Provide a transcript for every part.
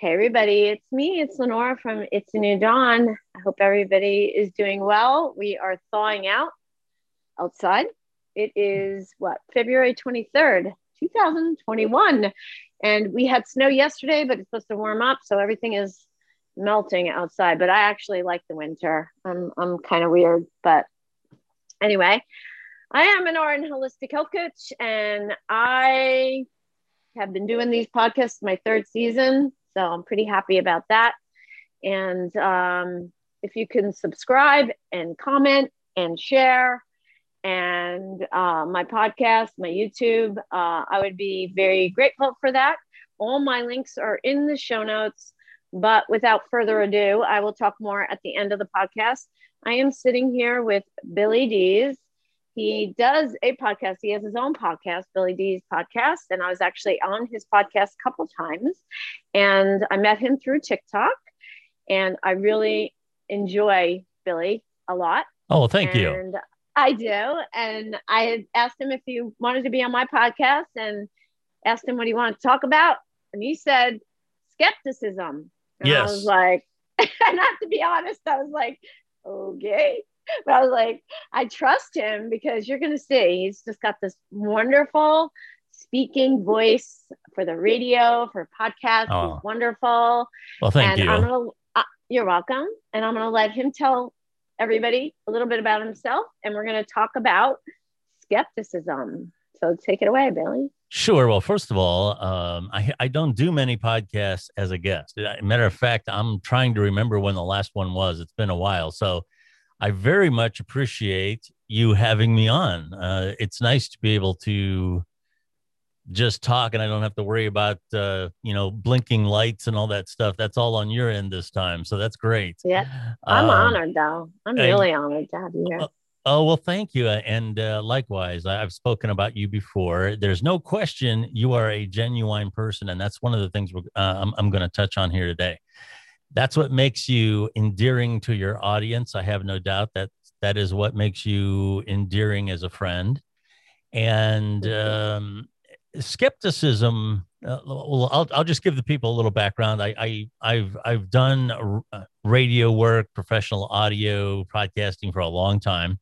Hey, everybody, it's me. It's Lenora from It's a New Dawn. I hope everybody is doing well. We are thawing out outside. It is what, February 23rd, 2021. And we had snow yesterday, but it's supposed to warm up. So everything is melting outside. But I actually like the winter. I'm, I'm kind of weird. But anyway, I am an Oran holistic health coach, and I have been doing these podcasts my third season so I'm pretty happy about that. And um, if you can subscribe and comment and share and uh, my podcast, my YouTube, uh, I would be very grateful for that. All my links are in the show notes. But without further ado, I will talk more at the end of the podcast. I am sitting here with Billy Dees. He does a podcast. He has his own podcast, Billy D's podcast. And I was actually on his podcast a couple times. And I met him through TikTok. And I really enjoy Billy a lot. Oh, thank and you. I do. And I had asked him if he wanted to be on my podcast and asked him what he wanted to talk about. And he said skepticism. And yes. I was like, and I have to be honest, I was like, okay but I was like, I trust him because you're going to see he's just got this wonderful speaking voice for the radio, for podcasts. Oh. He's wonderful. Well, thank and you. I'm gonna, uh, you're welcome. And I'm going to let him tell everybody a little bit about himself. And we're going to talk about skepticism. So take it away, Billy. Sure. Well, first of all, um, I, I don't do many podcasts as a guest. Matter of fact, I'm trying to remember when the last one was. It's been a while. So I very much appreciate you having me on. Uh, it's nice to be able to just talk and I don't have to worry about, uh, you know, blinking lights and all that stuff. That's all on your end this time. So that's great. Yeah. I'm um, honored though. I'm really honored to have you here. Uh, oh, well, thank you. And uh, likewise, I've spoken about you before. There's no question you are a genuine person. And that's one of the things uh, I'm, I'm going to touch on here today that's what makes you endearing to your audience. I have no doubt that that is what makes you endearing as a friend. And um, skepticism. Uh, well, I'll, I'll just give the people a little background. I, I have I've done uh, radio work, professional audio, podcasting for a long time,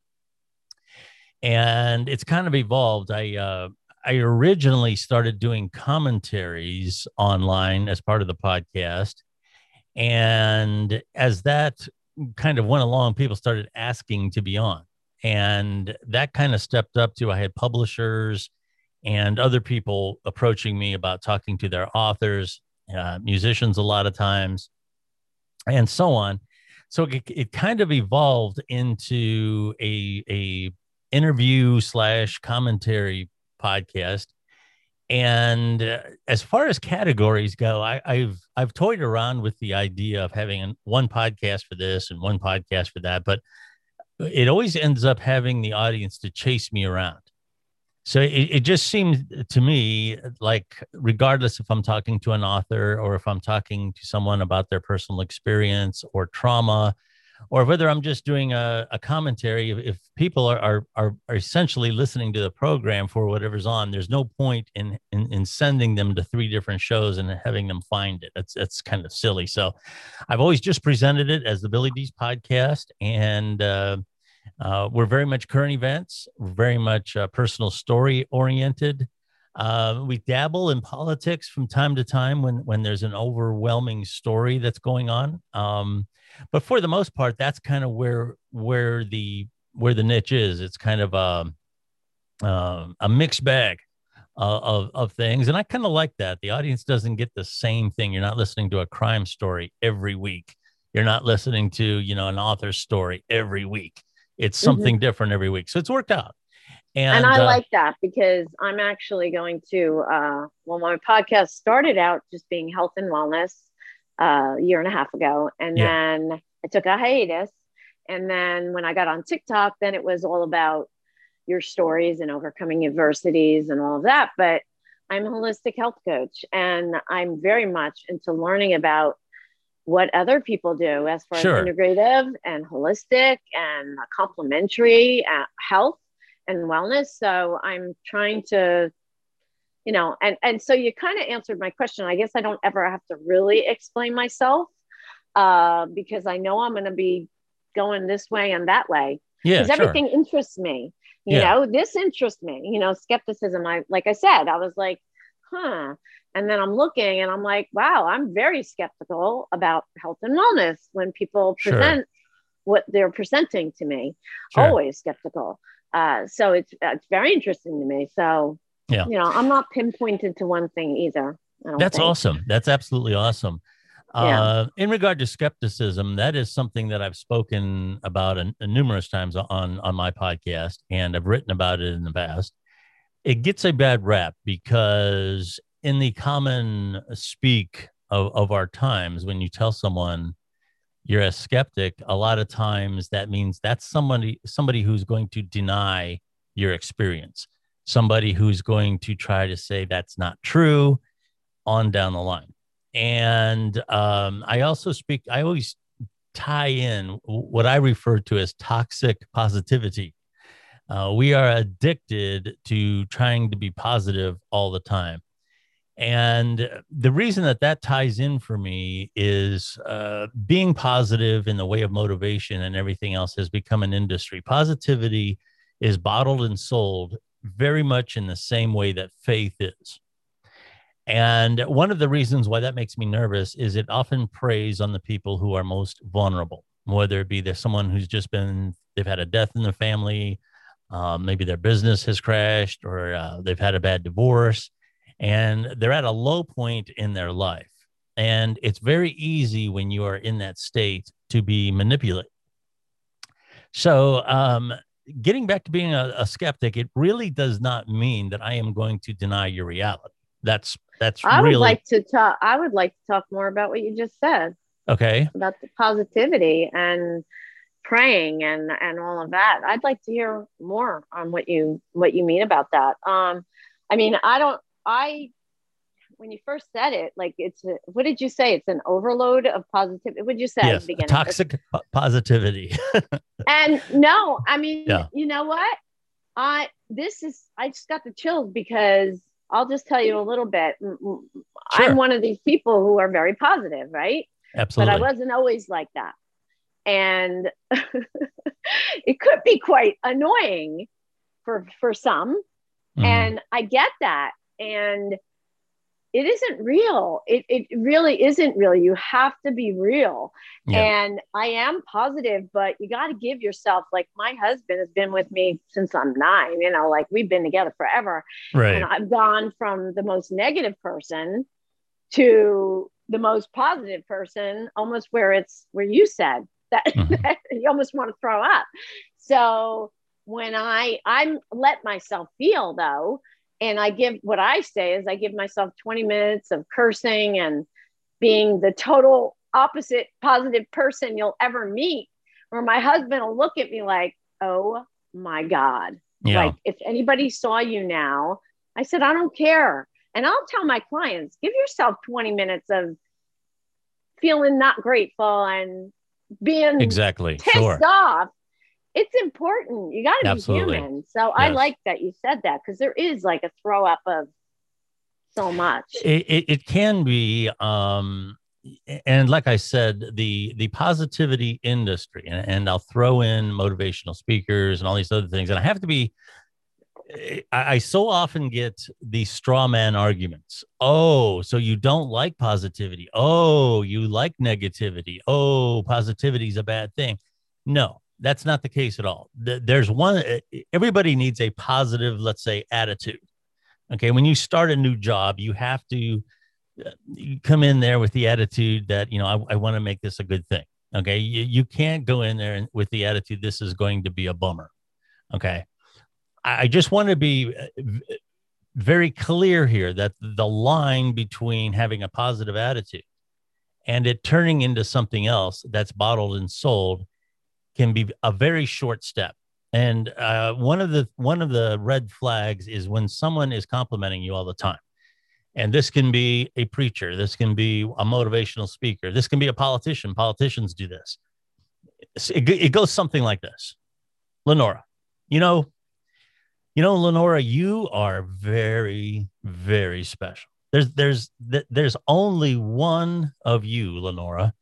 and it's kind of evolved. I uh, I originally started doing commentaries online as part of the podcast and as that kind of went along, people started asking to be on. And that kind of stepped up to I had publishers and other people approaching me about talking to their authors, uh, musicians, a lot of times, and so on. So it, it kind of evolved into a, a interview slash commentary podcast and uh, as far as categories go, I, have I've toyed around with the idea of having one podcast for this and one podcast for that, but it always ends up having the audience to chase me around. So it, it just seems to me like, regardless if I'm talking to an author or if I'm talking to someone about their personal experience or trauma or whether I'm just doing a, a commentary, if, if people are, are, are, are, essentially listening to the program for whatever's on, there's no point in, in, in sending them to three different shows and having them find it. That's, that's kind of silly. So I've always just presented it as the Billy D's podcast. And uh, uh, we're very much current events, very much uh, personal story oriented. Uh, we dabble in politics from time to time when when there's an overwhelming story that's going on. Um, but for the most part, that's kind of where where the where the niche is. It's kind of a um, a mixed bag uh, of of things, and I kind of like that. The audience doesn't get the same thing. You're not listening to a crime story every week. You're not listening to you know an author's story every week. It's mm-hmm. something mm-hmm. different every week. So it's worked out. And, and I uh, like that because I'm actually going to, uh, well, my podcast started out just being health and wellness uh, a year and a half ago. And yeah. then I took a hiatus. And then when I got on TikTok, then it was all about your stories and overcoming adversities and all of that. But I'm a holistic health coach and I'm very much into learning about what other people do as far sure. as integrative and holistic and complementary uh, health and wellness. So I'm trying to you know, and and so you kind of answered my question. I guess I don't ever have to really explain myself uh, because I know I'm going to be going this way and that way. Yeah, because sure. everything interests me. You Yeah. know, this interests me. You know, skepticism. I like I said, I was like, huh. And then I'm looking and I'm like, wow, I'm very skeptical about health and wellness when people Sure. present what they're presenting to me. Sure. Always skeptical. Uh, so it's it's very interesting to me. So Yeah. you know, I'm not pinpointed to one thing either. That's think. awesome. That's absolutely awesome. Yeah. Uh, in regard to skepticism, that is something that I've spoken about a, numerous times on on my podcast, and I've written about it in the past. It gets a bad rap because in the common speak of, of our times, when you tell someone you're a skeptic, a lot of times that means that's somebody somebody who's going to deny your experience, somebody who's going to try to say that's not true, on down the line. And um, I also speak, I always tie in what I refer to as toxic positivity. Uh, we are addicted to trying to be positive all the time. And the reason that that ties in for me is uh, being positive in the way of motivation and everything else has become an industry. Positivity is bottled and sold very much in the same way that faith is. And one of the reasons why that makes me nervous is it often preys on the people who are most vulnerable, whether it be there's someone who's just been, they've had a death in the family, uh, maybe their business has crashed, or uh, they've had a bad divorce, and they're at a low point in their life. And it's very easy when you are in that state to be manipulated. So, um, getting back to being a, a skeptic, it really does not mean that I am going to deny your reality. That's that's I would like to talk. I would like to talk more about what you just said okay. about the positivity and praying and and all of that. I'd like to hear more on what you what you mean about that. Um, I mean, I don't. I when you first said it, like it's a, what did you say? It's an overload of positivity. What did you say at Yes, the beginning? toxic po- positivity. And no, I mean, Yeah. you know what? I this is I just got the chills because I'll just tell you a little bit. Mm, mm, mm, m- m- Sure. I'm one of these people who are very positive, right? Absolutely. But I wasn't always like that. And it could be quite annoying for for some. Mhm. And I get that. And it isn't real. It, it really isn't real. You have to be real. Yeah. And I am positive, but you got to give yourself, like, my husband has been with me since I'm nine, you know, like we've been together forever. right. And I've gone from the most negative person to the most positive person, almost where it's where you said that, Mhm. that you almost want to throw up. So when I I'm let myself feel though, and I give what I say is I give myself 20 minutes of cursing and being the total opposite positive person you'll ever meet, where my husband will look at me like, oh my God. yeah. Like if anybody saw you now, I said, I don't care. And I'll tell my clients, give yourself 20 minutes of feeling not grateful and being exactly. pissed Sure. off. It's important. You got to be human. So I like that you said that because there is like a throw up of so much. It, it, it can be um and like i said the the positivity industry and, and i'll throw in motivational speakers and all these other things and i have to be I, I so often get these straw man arguments. Oh so you don't like positivity. Oh you like negativity. Oh positivity is a bad thing. No that's not the case at all. There's one everybody needs a positive let's say attitude. Okay when you start a new job you have to uh, you come in there with the attitude that you know i, I want to make this a good thing. Okay you, you can't go in there and, with the attitude this is going to be a bummer. Okay i, just want to be uh, very clear here that the line between having a positive attitude and it turning into something else that's bottled and sold can be a very short step. And uh, one of the one of the red flags is when someone is complimenting you all the time. And this can be a preacher. This can be a motivational speaker. This can be a politician. Politicians do this. It, it goes something like this. Lenora you know You know, Lenora, you are very, very special. There's there's there's only one of you, Lenora.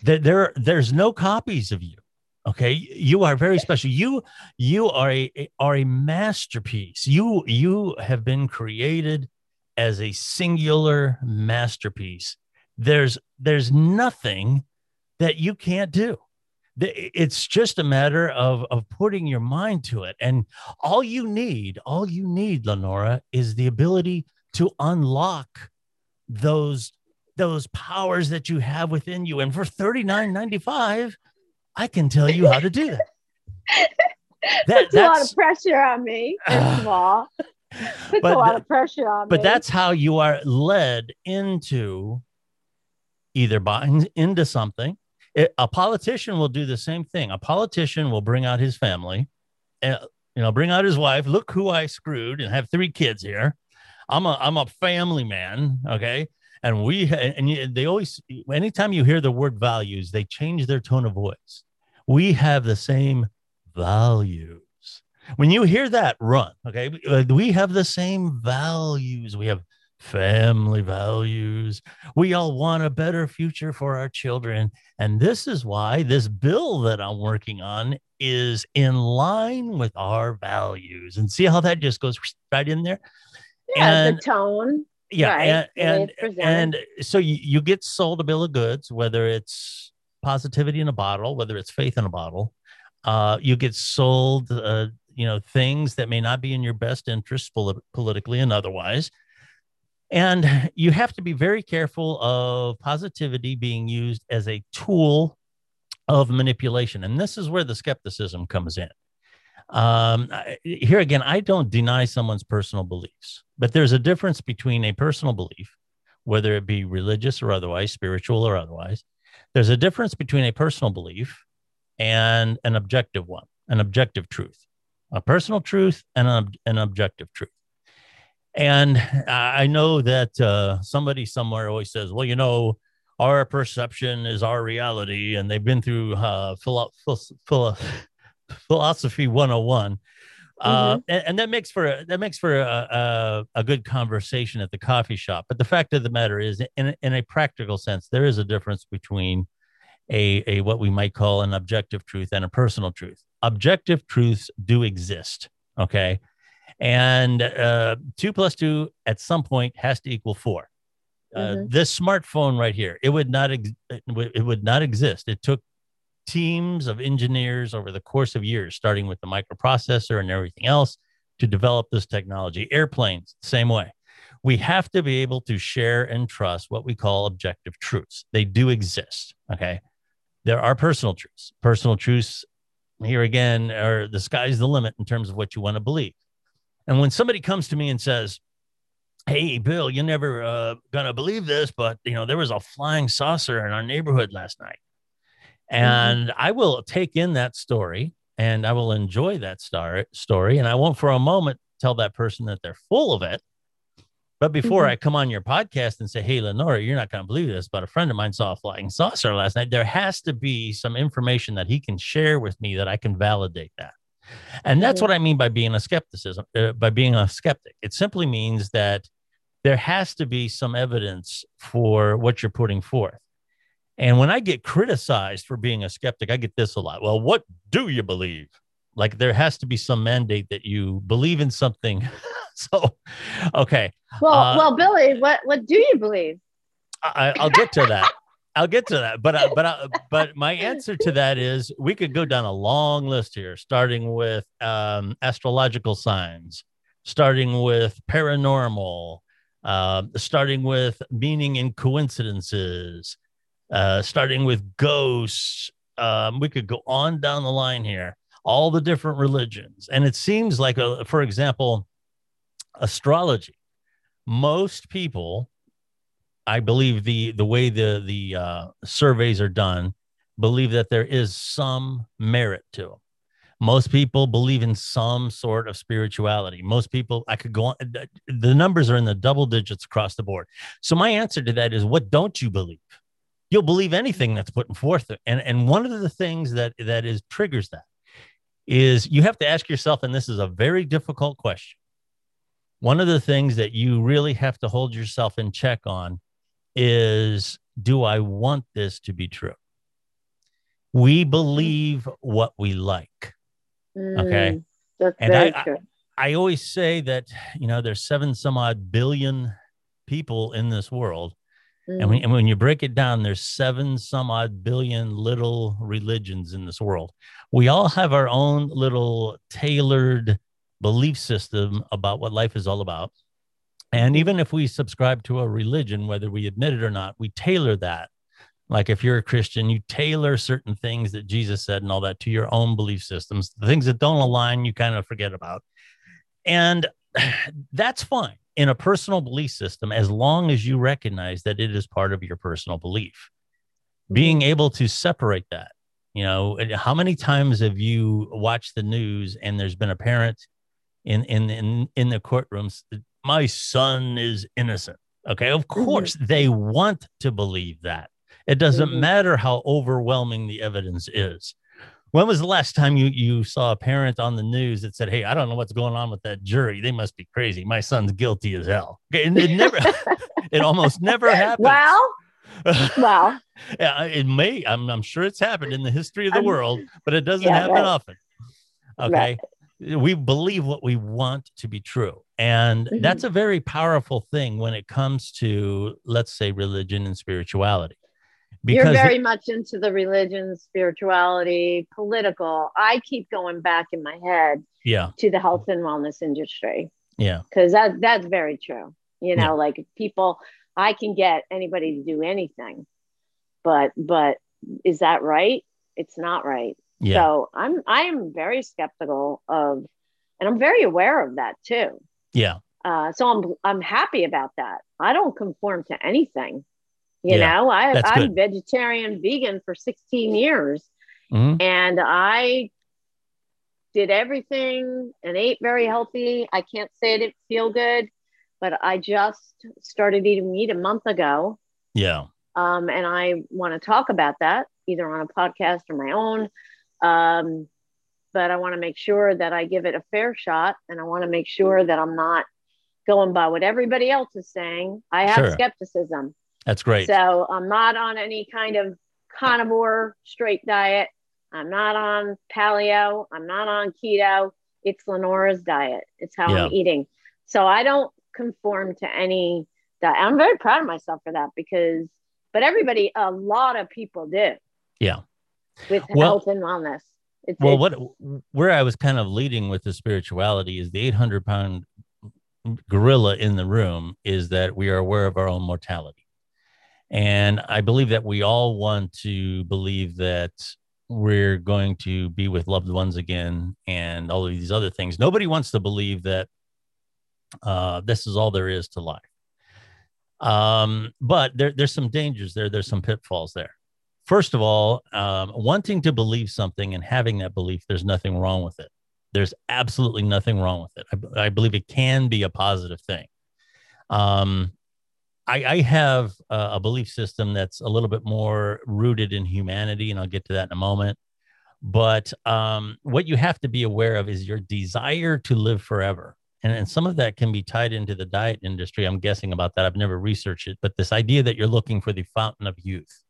There, there there's no copies of you. Okay, you are very special. You you are a are a masterpiece. You you have been created as a singular masterpiece. There's there's nothing that you can't do. It's just a matter of of putting your mind to it, and all you need, all you need, Lenora, is the ability to unlock those those powers that you have within you. And for thirty nine ninety five I can tell you how to do that. that that's a lot of pressure on me, first of all. Puts but, a lot of pressure on but me. that's how you are led into either buying into something. It, a politician will do the same thing. A politician will bring out his family, and you know, bring out his wife. Look who I screwed, and have three kids here. I'm a I'm a family man. Okay, and we and they always anytime you hear the word values they change their tone of voice. We have the same values. When you hear that run okay? Uh, we have the same values. We have family values. We all want a better future for our children. And this is why this bill that i'm working on is in line with our values. And see how that just goes right in there? Yeah and, the tone yeah right. and and, and so you, you get sold a bill of goods whether it's positivity in a bottle whether it's faith in a bottle uh, you get sold uh, you know things that may not be in your best interest polit- politically and otherwise. And you have to be very careful of positivity being used as a tool of manipulation. And this is where the skepticism comes in um, here again, I don't deny someone's personal beliefs, but there's a difference between a personal belief, whether it be religious or otherwise, spiritual or otherwise. There's a difference between a personal belief and an objective one, an objective truth, a personal truth and an, an objective truth. And I know that uh, somebody somewhere always says, well, you know, our perception is our reality. And they've been through uh, philo- philo- philosophy 101 uh, mm-hmm. and, and, that makes for that makes for a, a, a, good conversation at the coffee shop. But the fact of the matter is, in, in a practical sense, there is a difference between a, a what we might call an objective truth and a personal truth. Objective truths do exist, okay, and uh, two plus two at some point has to equal four. Uh, mm-hmm. This smartphone right here, it would not ex- it would not exist. It took teams of engineers over the course of years, starting with the microprocessor and everything else to develop this technology. Airplanes, same way. We have to be able to share and trust what we call objective truths. They do exist. Okay. There are personal truths. Personal truths, here again, are the sky's the limit in terms of what you want to believe. And when somebody comes to me and says, Hey, Bill, you're never uh, to believe this, but you know, there was a flying saucer in our neighborhood last night. Mm-hmm. And mm-hmm. I will take in that story and I will enjoy that star- story. And I won't for a moment tell that person that they're full of it. But before mm-hmm. I come on your podcast and say, hey, Lenora, you're not going to believe this, but a friend of mine saw a flying saucer last night, there has to be some information that he can share with me that I can validate that. And that's mm-hmm. what I mean by being a skepticism, uh, by being a skeptic. It simply means that there has to be some evidence for what you're putting forth. And when I get criticized for being a skeptic, I get this a lot. Well, what do you believe? Like there has to be some mandate that you believe in something. so, okay. Well, uh, well, Billy, what what do you believe? I, will get to that. I'll get to that. But uh, but uh, but my answer to that is we could go down a long list here, starting with um, astrological signs, starting with paranormal, uh, starting with meaning and coincidences uh, starting with ghosts. Um, we could go on down the line here, all the different religions. And it seems like, a, uh, for example, astrology. Most people, I believe the the way the the uh, surveys are done, believe that there is some merit to them. Most people believe in some sort of spirituality. Most people, I could go on, the numbers are in the double digits across the board. So, my answer to that is what don't you believe? You'll believe anything that's put forth. And and one of the things that that is triggers that is you have to ask yourself, and this is a very difficult question. One of the things that you really have to hold yourself in check on is do I want this to be true? We believe what we like. Okay. Mm, that's And very I- true. I always say that, you know, there's seven some odd billion people in this world. And, when, Mm, and when you break it down, there's seven some odd billion little religions in this world. We all have our own little tailored belief system about what life is all about. And even if we subscribe to a religion, whether we admit it or not, we tailor that. Like if you're a Christian, you tailor certain things that Jesus said and all that to your own belief systems. The things that don't align, you kind of forget about. And that's fine in a personal belief system as long as you recognize that it is part of your personal belief. Being able to separate that, you know, how many times have you watched the news and there's been a parent in in in, in the courtrooms, my son is innocent. Okay, of course they want to believe that. It doesn't Mhm. matter how overwhelming the evidence is. When was the last time you you saw a parent on the news that said, "Hey, I don't know what's going on with that jury. They must be crazy. My son's guilty as hell." Okay, and it never, it almost never happens. Well, well, yeah, it may. I'm, I'm sure it's happened in the history of the world, but it doesn't yeah, happen right. often. Okay, we believe what we want to be true, and Mhm. that's a very powerful thing when it comes to, let's say, religion and spirituality. You're Because very much into the religion, spirituality, political. I keep going back in my head yeah, to the health and wellness industry yeah, because that that's very true. You know, Yeah. like people, I can get anybody to do anything, but but is that right? It's not right. yeah, So I'm I am very skeptical of, and I'm very aware of that too. yeah, Uh, so I'm I'm happy about that. I don't conform to anything. You Yeah, know, I, I'm vegetarian, vegan for 16 years, Mhm. and I did everything and ate very healthy. I can't say I didn't feel good, but I just started eating meat a month ago, yeah, um, and I want to talk about that either on a podcast or my own. Um, but I want to make sure that I give it a fair shot, and I want to make sure that I'm not going by what everybody else is saying. I have Sure. skepticism, that's great. so I'm not on any kind of carnivore straight diet. I'm not on paleo. I'm not on keto. It's Lenora's diet. It's how Yeah. I'm eating. So I don't conform to any diet. I'm very proud of myself for that because, but everybody, a lot of people do. Yeah. With Well- health and wellness. It's, Well, it's- what where I was kind of leading with the spirituality is the 800 pound gorilla in the room is that we are aware of our own mortality. And I believe that we all want to believe that we're going to be with loved ones again and all of these other things. Nobody wants to believe that uh, this is all there is to life. Um, but there, there's some dangers there, there's some pitfalls there first of all, um, wanting to believe something and having that belief, there's nothing wrong with it. There's absolutely nothing wrong with it. I, I believe it can be a positive thing. Um, I, I have a, a belief system that's a little bit more rooted in humanity, and I'll get to that in a moment. But um, what you have to be aware of is your desire to live forever. And, and some of that can be tied into the diet industry. I'm guessing about that. I've never researched it, but this idea that you're looking for the fountain of youth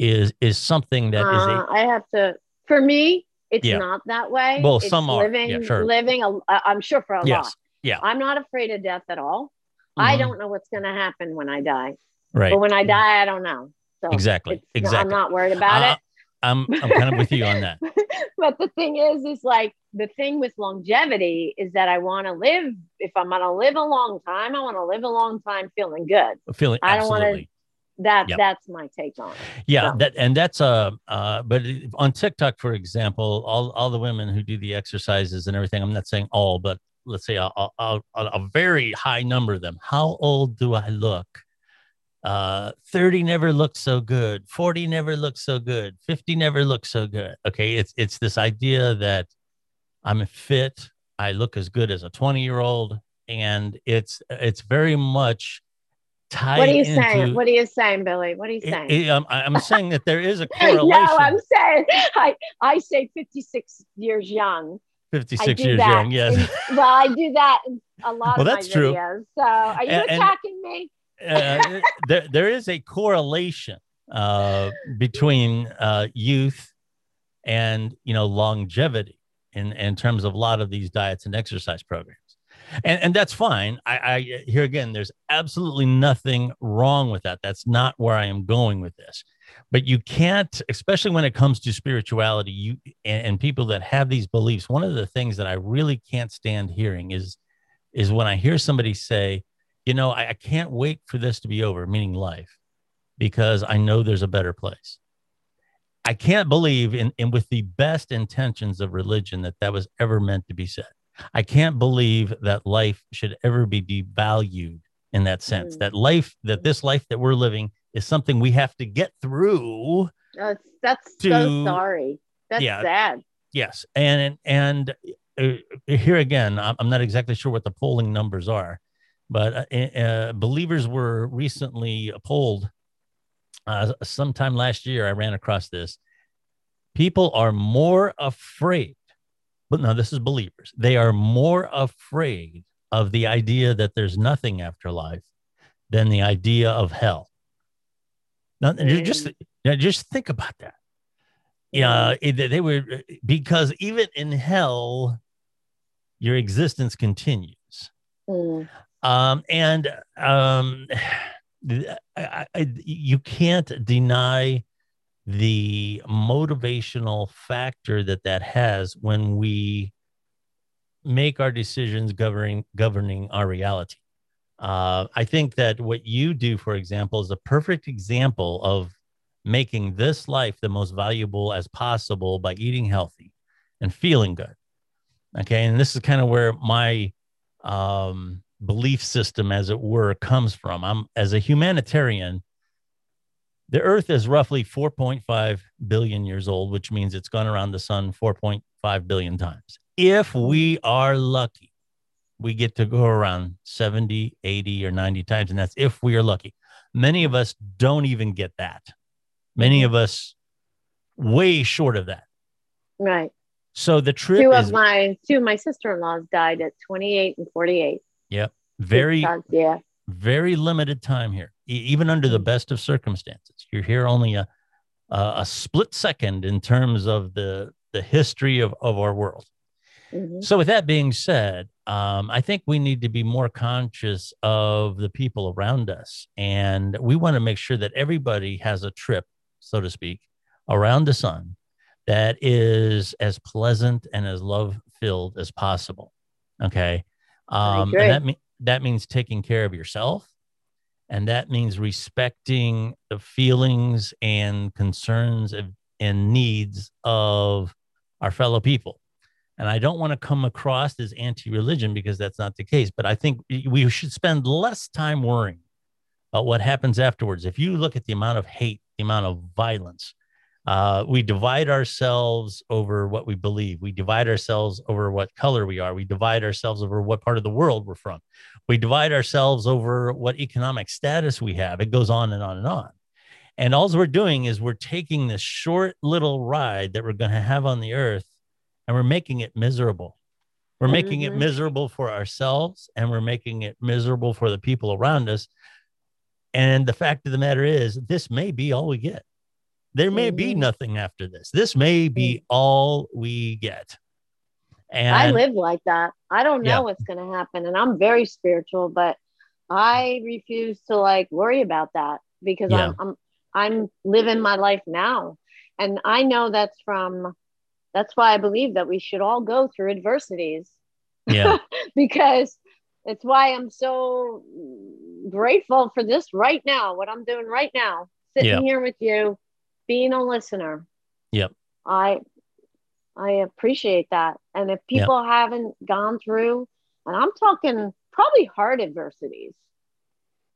is is something that is uh, I have to, for me, it's Yeah. not that way. Well, It's some are. living, Yeah, sure. living, a, I'm sure for a Yes. lot. Yeah. I'm not afraid of death at all. I Mhm. don't know what's going to happen when I die. right But when I die, I don't know. So Exactly, not- I'm not worried about Uh, I'm I'm kind of with you on that. but the thing is, is like the thing with longevity is that I want to live. If I'm going to live a long time, I want to live a long time feeling good. Feeling I don't wanna- absolutely. That Yep. that's my take on it. Yeah, So- that and that's uh uh but on TikTok, for example, all all the women who do the exercises and everything, I'm not saying all, but let's say a, a, a, very high number of them. How old do I look? Uh 30 never looked so good, 40 never looked so good, 50 never looked so good. Okay, it's it's this idea that I'm fit, I look as good as a 20 year old, and it's it's very much tie What are you into, saying? What are you saying, Billy? What are you saying? it- um, I- I'm saying that there is a correlation. no, I'm saying I I say 56 years young. I 56 do years that. young. Yes. well, I do that a lot Well, of that's true. videos. So, are you and- attacking me? uh, there, there is a correlation uh, between uh, youth and you know longevity in in terms of a lot of these diets and exercise programs and and that's fine I, I here again there's absolutely nothing wrong with that that's not where i am going with this but you can't especially when it comes to spirituality you and, and people that have these beliefs one of the things that i really can't stand hearing is is when i hear somebody say you know I, I can't wait for this to be over meaning life because i know there's a better place i can't believe in, in with the best intentions of religion that that was ever meant to be said I can't believe that life should ever be devalued in that sense. Mm. That life, that this life that we're living is something we have to get through. That's, that's To- so sorry. That's Yeah. sad. Yes, and and uh, here again, I'm not exactly sure what the polling numbers are, but uh, uh, believers were recently polled. Uh, sometime last year, I ran across this. People are more afraid, but no, this is believers. They are more afraid of the idea that there's nothing after life than the idea of hell. Now, you just just think about that. Yeah, it, they were because even in hell, your existence continues, Mm. um, and um, I, I- you can't deny the motivational factor that that has when we make our decisions governing governing our reality. Uh, I think that what you do, for example, is a perfect example of making this life the most valuable as possible by eating healthy and feeling good. Okay. And this is kind of where my um, belief system, as it were, comes from. I'm as a humanitarian, the earth is roughly 4.5 billion years old, which means it's gone around the sun 4.5 billion times. If we are lucky, we get to go around 70, 80, or 90 times. And that's if we are lucky. Many of us don't even get that. Many of us way short of that. Right. So the trip Two is of my two of my sister-in-laws died at 28 and 48. Yep. very, yeah. very limited time here, E- even under the best of circumstances. You're here only a, a, a split second in terms of the, the history of, of our world. Mhm. So, with that being said, um, I think we need to be more conscious of the people around us. And we want to make sure that everybody has a trip, so to speak, around the sun that is as pleasant and as love filled as possible. Okay. Um, and that, me- that means taking care of yourself. And that means respecting the feelings and concerns of, and needs of our fellow people. And I don't want to come across as anti religion because that's not the case. But I think we should spend less time worrying about what happens afterwards. If you look at the amount of hate, the amount of violence, uh, we divide ourselves over what we believe. We divide ourselves over what color we are. We divide ourselves over what part of the world we're from. We divide ourselves over what economic status we have. It goes on and on and on. And all we're doing is we're taking this short little ride that we're going to have on the earth and we're making it miserable. We're making it Mhm. miserable for ourselves and we're making it miserable for the people around us. And the fact of the matter is, this may be all we get. There may be Mhm. nothing after this. This may be all we get. And I live like that. I don't know Yeah. what's going to happen. And I'm very spiritual, but I refuse to like worry about that because Yeah. I'm, I'm, I'm living my life now. And I know that's from, that's why I believe that we should all go through adversities yeah, because it's why I'm so grateful for this right now, what I'm doing right now, sitting here with you, being a listener. Yep. I I appreciate that. And if Yep. people haven't gone through, and I'm talking probably hard adversities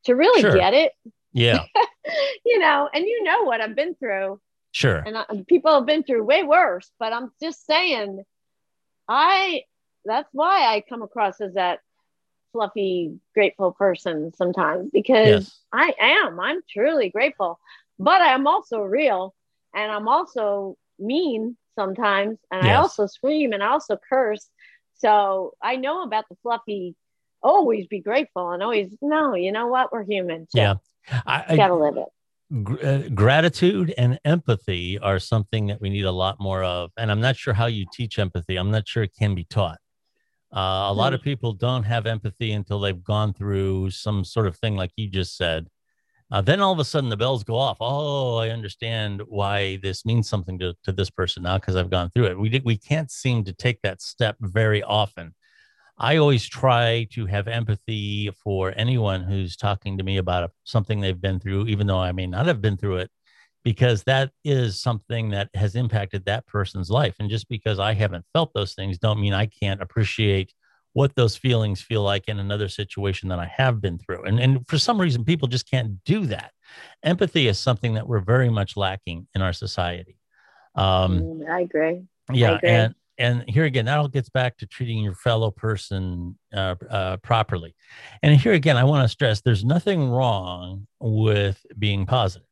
to really Sure. get it, yeah, you know, and you know what I've been through sure. and I, people have been through way worse but i'm just saying i that's why i come across as that fluffy, grateful person sometimes because yes. I am. I'm truly grateful, but I'm also real and I'm also mean sometimes. And yes. I also scream and I also curse. So I know about the fluffy, always be grateful and always, no, you know what? We're human. So yeah. I, I gotta live it. Gr- uh, gratitude and empathy are something that we need a lot more of. And I'm not sure how you teach empathy. I'm not sure it can be taught. Uh, a lot of hmm. people don't have empathy until they've gone through some sort of thing like you just said. Uh, then all of a sudden the bells go off. Oh, I understand why this means something to, to this person now because I've gone through it. We we can't seem to take that step very often. I always try to have empathy for anyone who's talking to me about something they've been through, even though I may not have been through it, because that is something that has impacted that person's life. And just because I haven't felt those things, don't mean I can't appreciate what those feelings feel like in another situation that I have been through. And, and for some reason, people just can't do that. Empathy is something that we're very much lacking in our society. Um, mm, I agree. Yeah. I agree. And, and here again, that all gets back to treating your fellow person uh, uh, properly. And here again, I want to stress there's nothing wrong with being positive.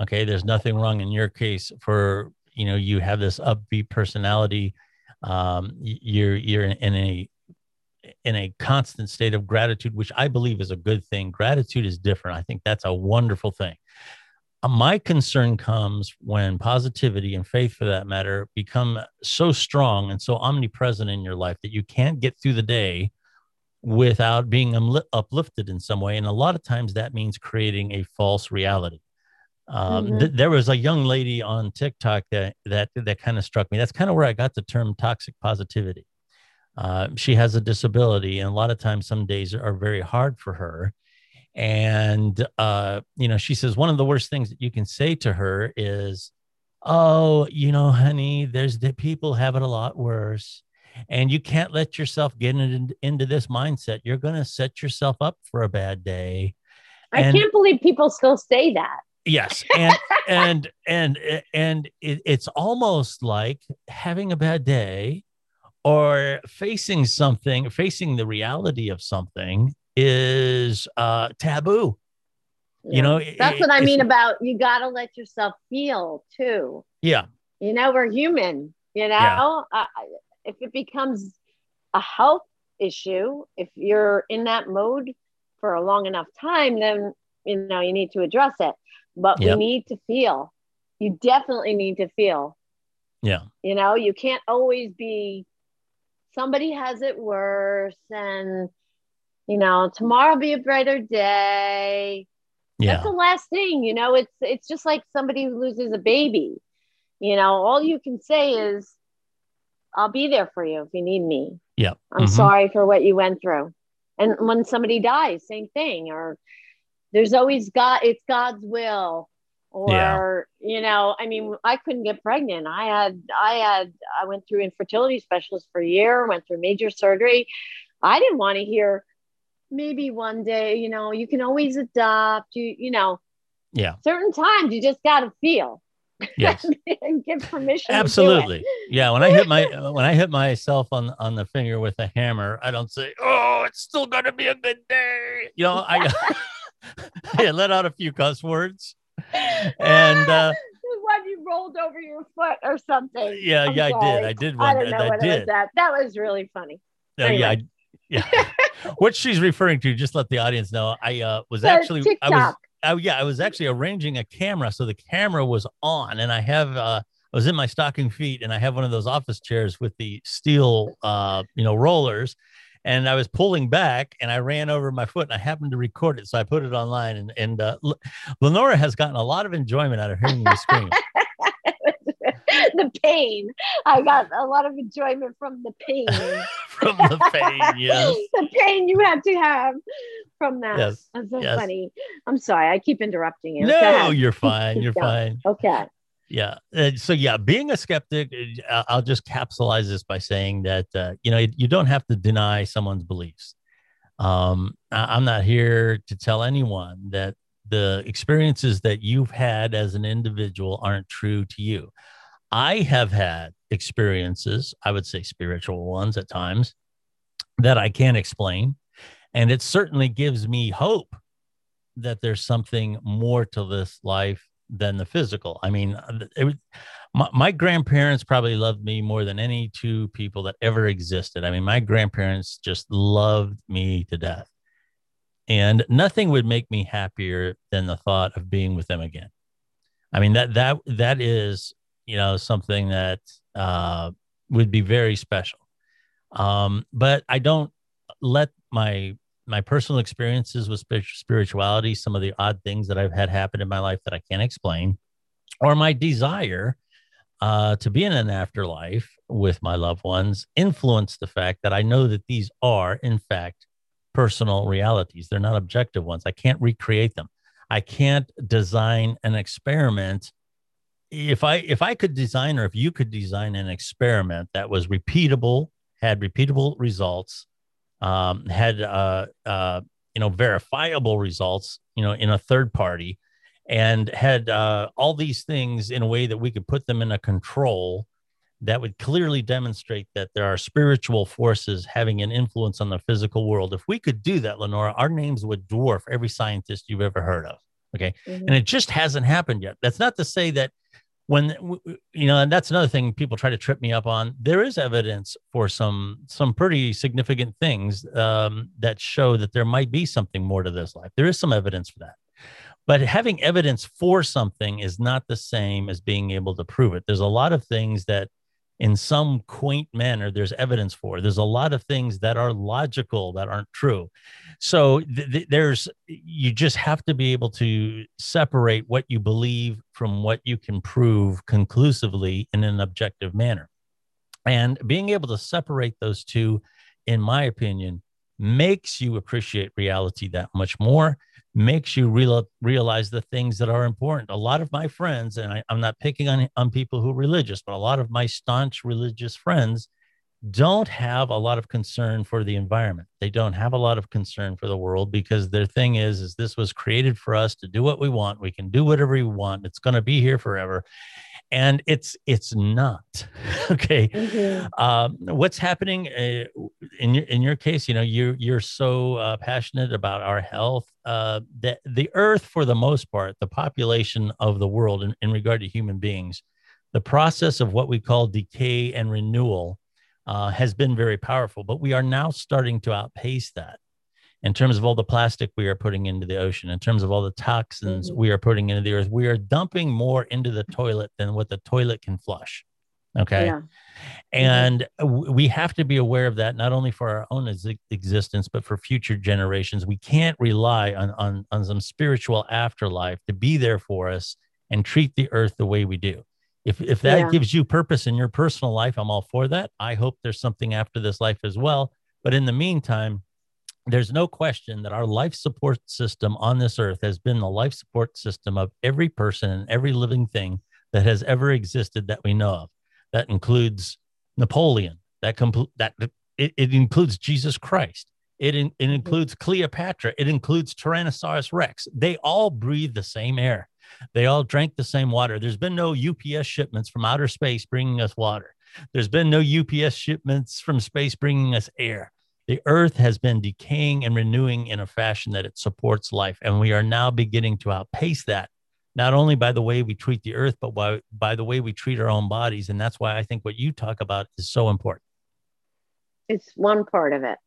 Okay, there's nothing wrong in your case for you know you have this upbeat personality. Um, you're you're in, a in a constant state of gratitude, which I believe is a good thing. Gratitude is different. I think that's a wonderful thing. Uh, my concern comes when positivity and faith, for that matter, become so strong and so omnipresent in your life that you can't get through the day without being uplifted in some way. And a lot of times that means creating a false reality. Um, mm-hmm. th- there was a young lady on TikTok that that that kind of struck me. That's kind of where I got the term toxic positivity. Uh, she has a disability, and a lot of times, some days are very hard for her and uh, you know she says one of the worst things that you can say to her is oh you know honey there's the people have it a lot worse and you can't let yourself get in, into this mindset. You're going to set yourself up for a bad day i and, can't believe people still say that. Yes and and and and it, it's almost like having a bad day or facing something facing the reality of something is uh, taboo. Yeah. You know, that's it, what I mean about you got to let yourself feel too. Yeah. You know, we're human, you know, yeah. uh, if it becomes a health issue, if you're in that mode for a long enough time, then, you know, you need to address it. But yep. we need to feel. You definitely need to feel. Yeah. You know, you can't always be somebody has it worse and you know, tomorrow will be a brighter day. Yeah. That's the last thing, you know, it's it's just like somebody who loses a baby. You know, all you can say is I'll be there for you if you need me. Yeah. I'm mm-hmm. sorry for what you went through. And when somebody dies, same thing. Or there's always God, it's God's will. Or, yeah. you know, I mean, I couldn't get pregnant. I had, I had, I went through infertility specialist for a year, went through major surgery. I didn't want to hear, maybe one day, you know, you can always adopt, you, you know, yeah. Certain times you just got to feel. Yes. and give permission. Absolutely. Yeah. When I hit my, when I hit myself on, on the finger with a hammer, I don't say, Oh, it's still going to be a good day. You know, I, I let out a few cuss words and, uh, when you rolled over your foot or something. Yeah, I'm yeah, sorry. I did. I did. One, I don't know I what did. was that. That was really funny. Uh, anyway. Yeah, I, yeah. what she's referring to, just let the audience know. I uh, was actually, TikTok. I was, oh yeah, I was actually arranging a camera, so the camera was on, and I have, uh, I was in my stocking feet, and I have one of those office chairs with the steel, uh, you know, rollers, and I was pulling back, and I ran over my foot, and I happened to record it, so I put it online, and and uh, Lenora has gotten a lot of enjoyment out of hearing me scream. the pain. I got a lot of enjoyment from the pain. from the pain, yes. the pain you had to have from that. Yes. That's so yes. funny. I'm sorry. I keep interrupting you. No, you're fine. You're fine. Okay. Yeah. Uh, so yeah, being a skeptic, uh, I'll just capsulize this by saying that uh, you know you don't have to deny someone's beliefs. Um, I'm not here to tell anyone that the experiences that you've had as an individual aren't true to you. I have had experiences, I would say spiritual ones at times, that I can't explain. And it certainly gives me hope that there's something more to this life than the physical. I mean, uh, it, my, my, grandparents probably loved me more than any two people that ever existed. I mean, my grandparents just loved me to death. And nothing would make me happier than the thought of being with them again. I mean, that, that, that is, you know, something that uh, would be very special. Um, but I don't let my my personal experiences with spirituality, some of the odd things that I've had happen in my life that I can't explain, or my desire uh, to be in an afterlife with my loved ones influence the fact that I know that these are, in fact, personal realities. They're not objective ones. I can't recreate them. I can't design an experiment. If I if I could design or if you could design an experiment that was repeatable, had repeatable results, um, had uh, uh, you know verifiable results, you know, in a third party, and had uh, all these things in a way that we could put them in a control that would clearly demonstrate that there are spiritual forces having an influence on the physical world. If we could do that, Lenora, our names would dwarf every scientist you've ever heard of. Okay. Mm-hmm. And it just hasn't happened yet. That's not to say that when you know and that's another thing people try to trip me up on there is evidence for some some pretty significant things um, that show that there might be something more to this life there is some evidence for that but having evidence for something is not the same as being able to prove it there's a lot of things that in some quaint manner there's evidence for. There's a lot of things that are logical that aren't true. So th- th- there's you just have to be able to separate what you believe from what you can prove conclusively in an objective manner. And being able to separate those two in my opinion makes you appreciate reality that much more makes you real, realize the things that are important. A lot of my friends, and I, am not picking on, on people who are religious, but a lot of my staunch religious friends don't have a lot of concern for the environment. They don't have a lot of concern for the world because their thing is, is this was created for us to do what we want. We can do whatever we want. It's going to be here forever and it's it's not. Okay. Mm-hmm. um, what's happening uh, in your in your case you know you you're so uh, passionate about our health uh, that the earth for the most part the population of the world in, in regard to human beings the process of what we call decay and renewal uh, has been very powerful but we are now starting to outpace that in terms of all the plastic we are putting into the ocean, in terms of all the toxins mm-hmm. we are putting into the earth, we are dumping more into the toilet than what the toilet can flush. Okay. Yeah. And mm-hmm. we have to be aware of that, not only for our own ex- existence, but for future generations. We can't rely on, on, on some spiritual afterlife to be there for us and treat the earth the way we do. If, if that yeah. gives you purpose in your personal life, I'm all for that. I hope there's something after this life as well. But in the meantime, there's no question that our life support system on this earth has been the life support system of every person and every living thing that has ever existed that we know of. That includes Napoleon. That compl- that it, it includes Jesus Christ. It, in, it mm-hmm. includes Cleopatra. It includes Tyrannosaurus Rex. They all breathe the same air. They all drank the same water. There's been no UPS shipments from outer space bringing us water. There's been no UPS shipments from space bringing us air the earth has been decaying and renewing in a fashion that it supports life. And we are now beginning to outpace that, not only by the way we treat the earth, but by, by the way we treat our own bodies. And that's why I think what you talk about is so important. It's one part of it.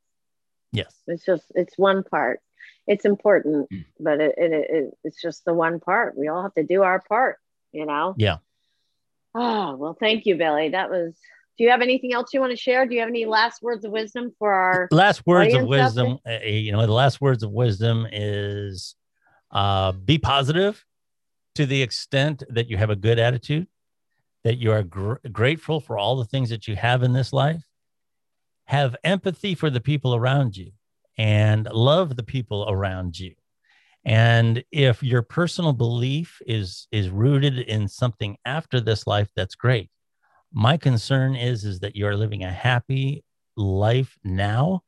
Yes. It's just, it's one part. It's important, mm. but it, it, it, it's just the one part. We all have to do our part, you know? Yeah. Oh, well, thank you, Billy. That was do you have anything else you want to share? Do you have any last words of wisdom for our last words of wisdom? Uh, you know, the last words of wisdom is uh, be positive to the extent that you have a good attitude, that you are gr- grateful for all the things that you have in this life. Have empathy for the people around you and love the people around you. And if your personal belief is is rooted in something after this life, that's great my concern is is that you're living a happy life now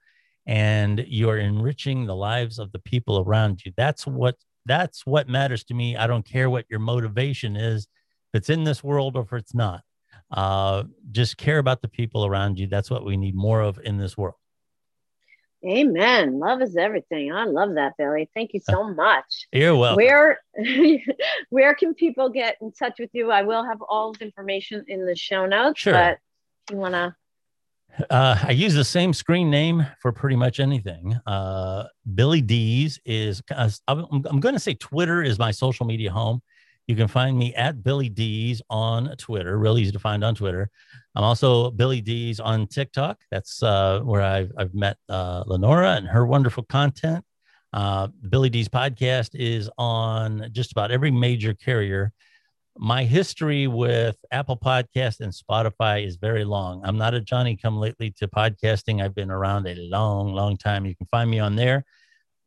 and you're enriching the lives of the people around you. That's what that's what matters to me. I don't care what your motivation is if it's in this world or if it's not. Uh, just care about the people around you. That's what we need more of in this world Amen. Love is everything. I love that, Billy. Thank you so much. You're welcome. Where where can people get in touch with you? I will have all the information in the show notes. Sure. But you want to uh, I use the same screen name for pretty much anything. Uh, Billy D's is, uh, I'm, I'm going to say Twitter is my social media home. You can find me at Billy D's on Twitter, real easy to find on Twitter. I'm also Billy D's on TikTok. That's uh, where I've, I've met uh, Lenora and her wonderful content. Uh, Billy D's podcast is on just about every major carrier my history with Apple Podcast and Spotify is very long. I'm not a Johnny come lately to podcasting. I've been around a long, long time. You can find me on there.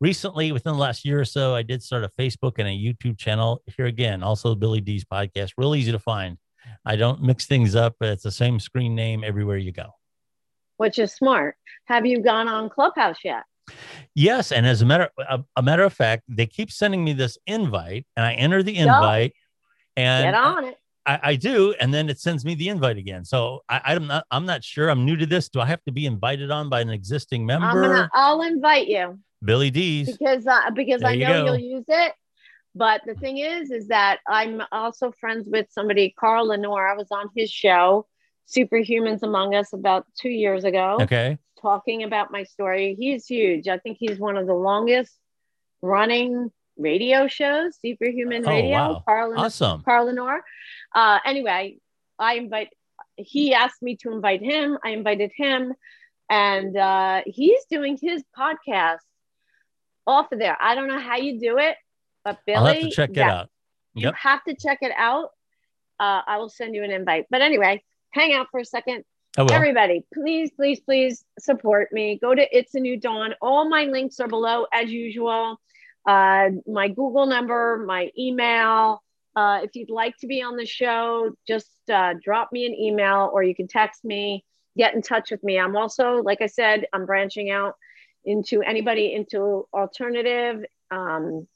Recently, within the last year or so, I did start a Facebook and a YouTube channel. Here again, also Billy D's podcast. Real easy to find. I don't mix things up. But it's the same screen name everywhere you go. Which is smart. Have you gone on Clubhouse yet? Yes, and as a matter a, a matter of fact, they keep sending me this invite, and I enter the invite. Yep and get on it. I, I, do, and then it sends me the invite again. So I, am not. I'm not sure. I'm new to this. Do I have to be invited on by an existing member? I'm gonna. I'll invite you. Billy D's. Because uh, because there I know you will use it. But the thing is, is that I'm also friends with somebody, Carl Lanore. I was on his show, Superhumans Among Us, about two years ago. Okay. Talking about my story. He's huge. I think he's one of the longest running radio shows, Superhuman oh, Radio, wow. Carl, awesome. Carl Lanore. Uh, anyway, I invite, he asked me to invite him. I invited him, and uh, he's doing his podcast off of there. I don't know how you do it, but Billy, I'll have to check yeah, it out. Yep. You have to check it out. Uh, I will send you an invite. But anyway, hang out for a second. Everybody, please, please, please support me. Go to It's a New Dawn. All my links are below as usual uh, my Google number, my email. Uh, if you'd like to be on the show, just uh, drop me an email or you can text me, get in touch with me. I'm also, like I said, I'm branching out into anybody into alternative, um,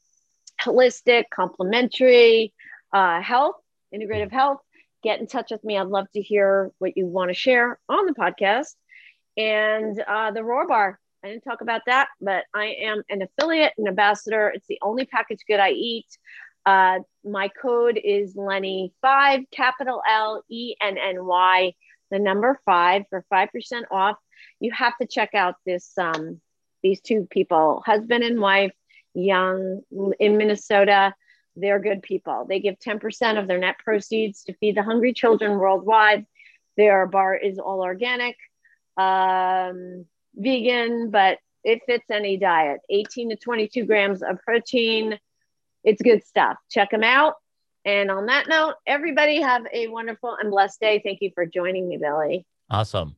holistic, complementary uh, health, integrative health. Get in touch with me. I'd love to hear what you want to share on the podcast. And uh, the Roar Bar, I didn't talk about that, but I am an affiliate and ambassador. It's the only packaged good I eat. Uh, my code is Lenny5, capital L E N N Y, the number five for 5% off. You have to check out this, um, these two people, husband and wife, young in Minnesota. They're good people. They give 10% of their net proceeds to feed the hungry children worldwide. Their bar is all organic. Um, vegan, but it fits any diet 18 to 22 grams of protein. It's good stuff. Check them out. And on that note, everybody have a wonderful and blessed day. Thank you for joining me, Billy. Awesome.